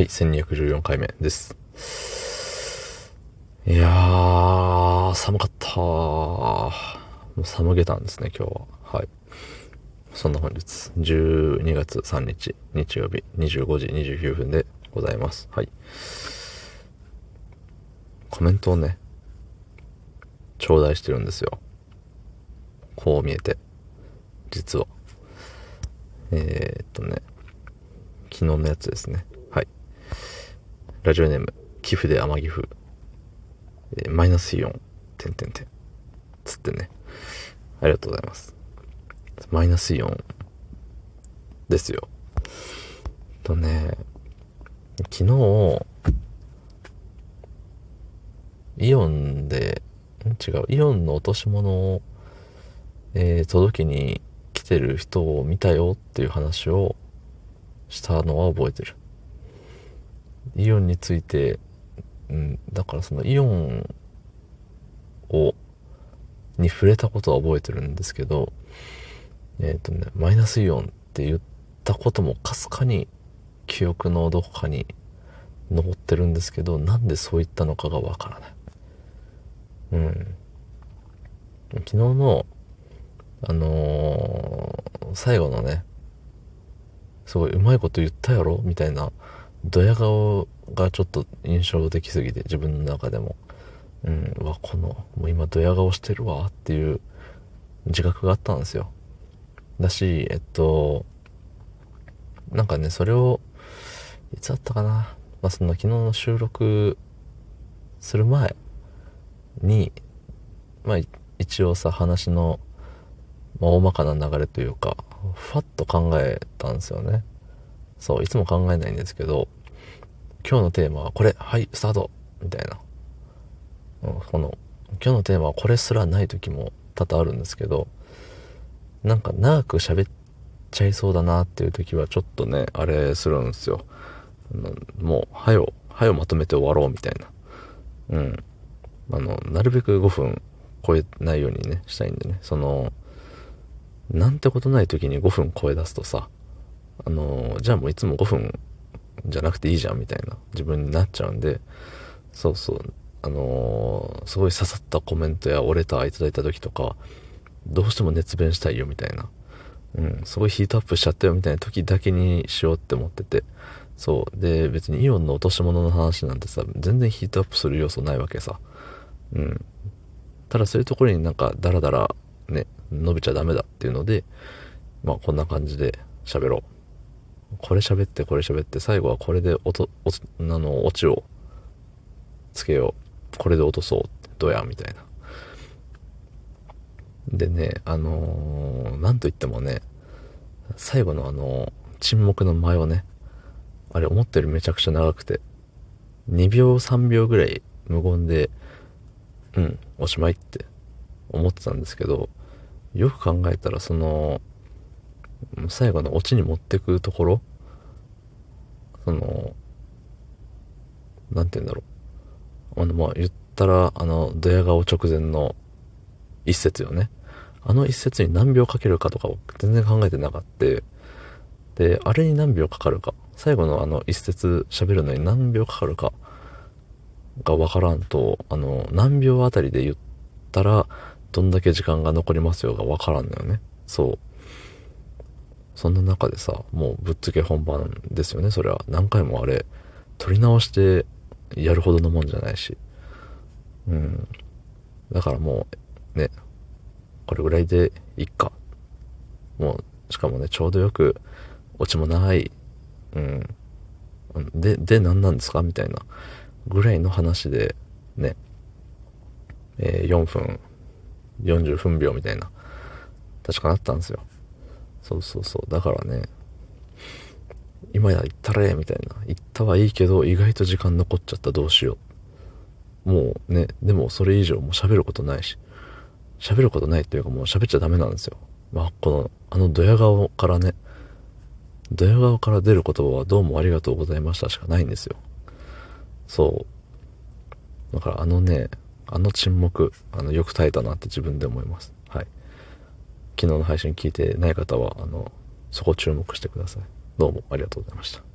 はい、1214回目です。いやー、寒かったもう寒げたんですね、今日は。はい。そんな本日、12月3日、日曜日、25時29分でございます。はい。コメントをね、頂戴してるんですよ。こう見えて、実は。えー、っとね、昨日のやつですね。ラジオネーム、寄付で天岐阜。えマイナスイオン、てんてんてん。つってね。ありがとうございます。マイナスイオンですよ。とね、昨日、イオンで、違う、イオンの落とし物を、えー届けに来てる人を見たよっていう話をしたのは覚えてる。イオンについて、うん、だからそのイオンを、に触れたことは覚えてるんですけど、えっ、とね、マイナスイオンって言ったこともかすかに記憶のどこかに残ってるんですけど、なんでそう言ったのかがわからない。うん。昨日の、あのー最後のね、すごいうまいこと言ったやろみたいな、ドヤ顔がちょっと印象的すぎて、自分の中でも。うん、わ、この、もう今ドヤ顔してるわっていう自覚があったんですよ。だし、えっと、なんかね、それを、いつだったかな。まあ、その昨日の収録する前に、まあ、一応さ、話の、まあ、大まかな流れというか、ふわっと考えたんですよね。そう、いつも考えないんですけど、今日のテーマはこれ、はい、スタートみたいな。うんこの、今日のテーマはこれすらない時も多々あるんですけど、なんか長く喋っちゃいそうだなっていう時はちょっとね、あれするんですよ。もう、はよ、はよまとめて終わろうみたいな。うん。あの、なるべく5分超えないようにね、したいんでね。その、なんてことない時に5分超え出すとさ、あの、じゃあもういつも5分じゃなくていいじゃんみたいな自分になっちゃうんで、そうそう、あのすごい刺さったコメントやおレターいただいた時とか、どうしても熱弁したいよみたいな、うん、すごいヒートアップしちゃったよみたいな時だけにしようって思ってて、そう。で、別にイオンの落とし物の話なんてさ、全然ヒートアップする要素ないわけさ。うん。ただそういうところになんかダラダラね、伸びちゃダメだっていうので、まあこんな感じで喋ろう。これ喋ってこれ喋って最後はこれで音、おつあの、オチをつけよう。これで落とそう。どうやみたいな。でね、あのーなんと言ってもね、最後のあの沈黙の間をね、あれ思ったよりめちゃくちゃ長くて、2秒3秒ぐらい無言で、うん、おしまいって思ってたんですけど、よく考えたらその、最後のオチに持ってくところ、その、なんて言うんだろう。あの、まあ、言ったら、あの、ドヤ顔直前の一節よね。あの一節に何秒かけるかとかを全然考えてなかった。で、あれに何秒かかるか？最後のあの一節喋るのに何秒かかるかがわからんと、あの、何秒あたりで言ったら、どんだけ時間が残りますよがわからんのよね。そう。そんな中でさ、もうぶっつけ本番ですよね、それは。何回もあれ、撮り直してやるほどのもんじゃないし。うん。だからもう、ね、これぐらいでいっか。もう、しかもね、ちょうどよく、オチもない、うん。で、で、何なんですか？みたいな、ぐらいの話で、ね、えー4分、40分秒みたいな、確かなったんですよ。そうそうそう。だからね、今や行ったれみたいな。行ったはいいけど、意外と時間残っちゃったどうしよう。もうね、でもそれ以上もう喋ることないし。喋ることないっていうかもう喋っちゃダメなんですよ。まあ、この、あのドヤ顔からね、ドヤ顔から出る言葉はどうもありがとうございましたしかないんですよ。そう。だからあのね、あの沈黙、あの、よく耐えたなって自分で思います。はい。昨日の配信聞いてない方は、あの、そこ注目してください。どうもありがとうございました。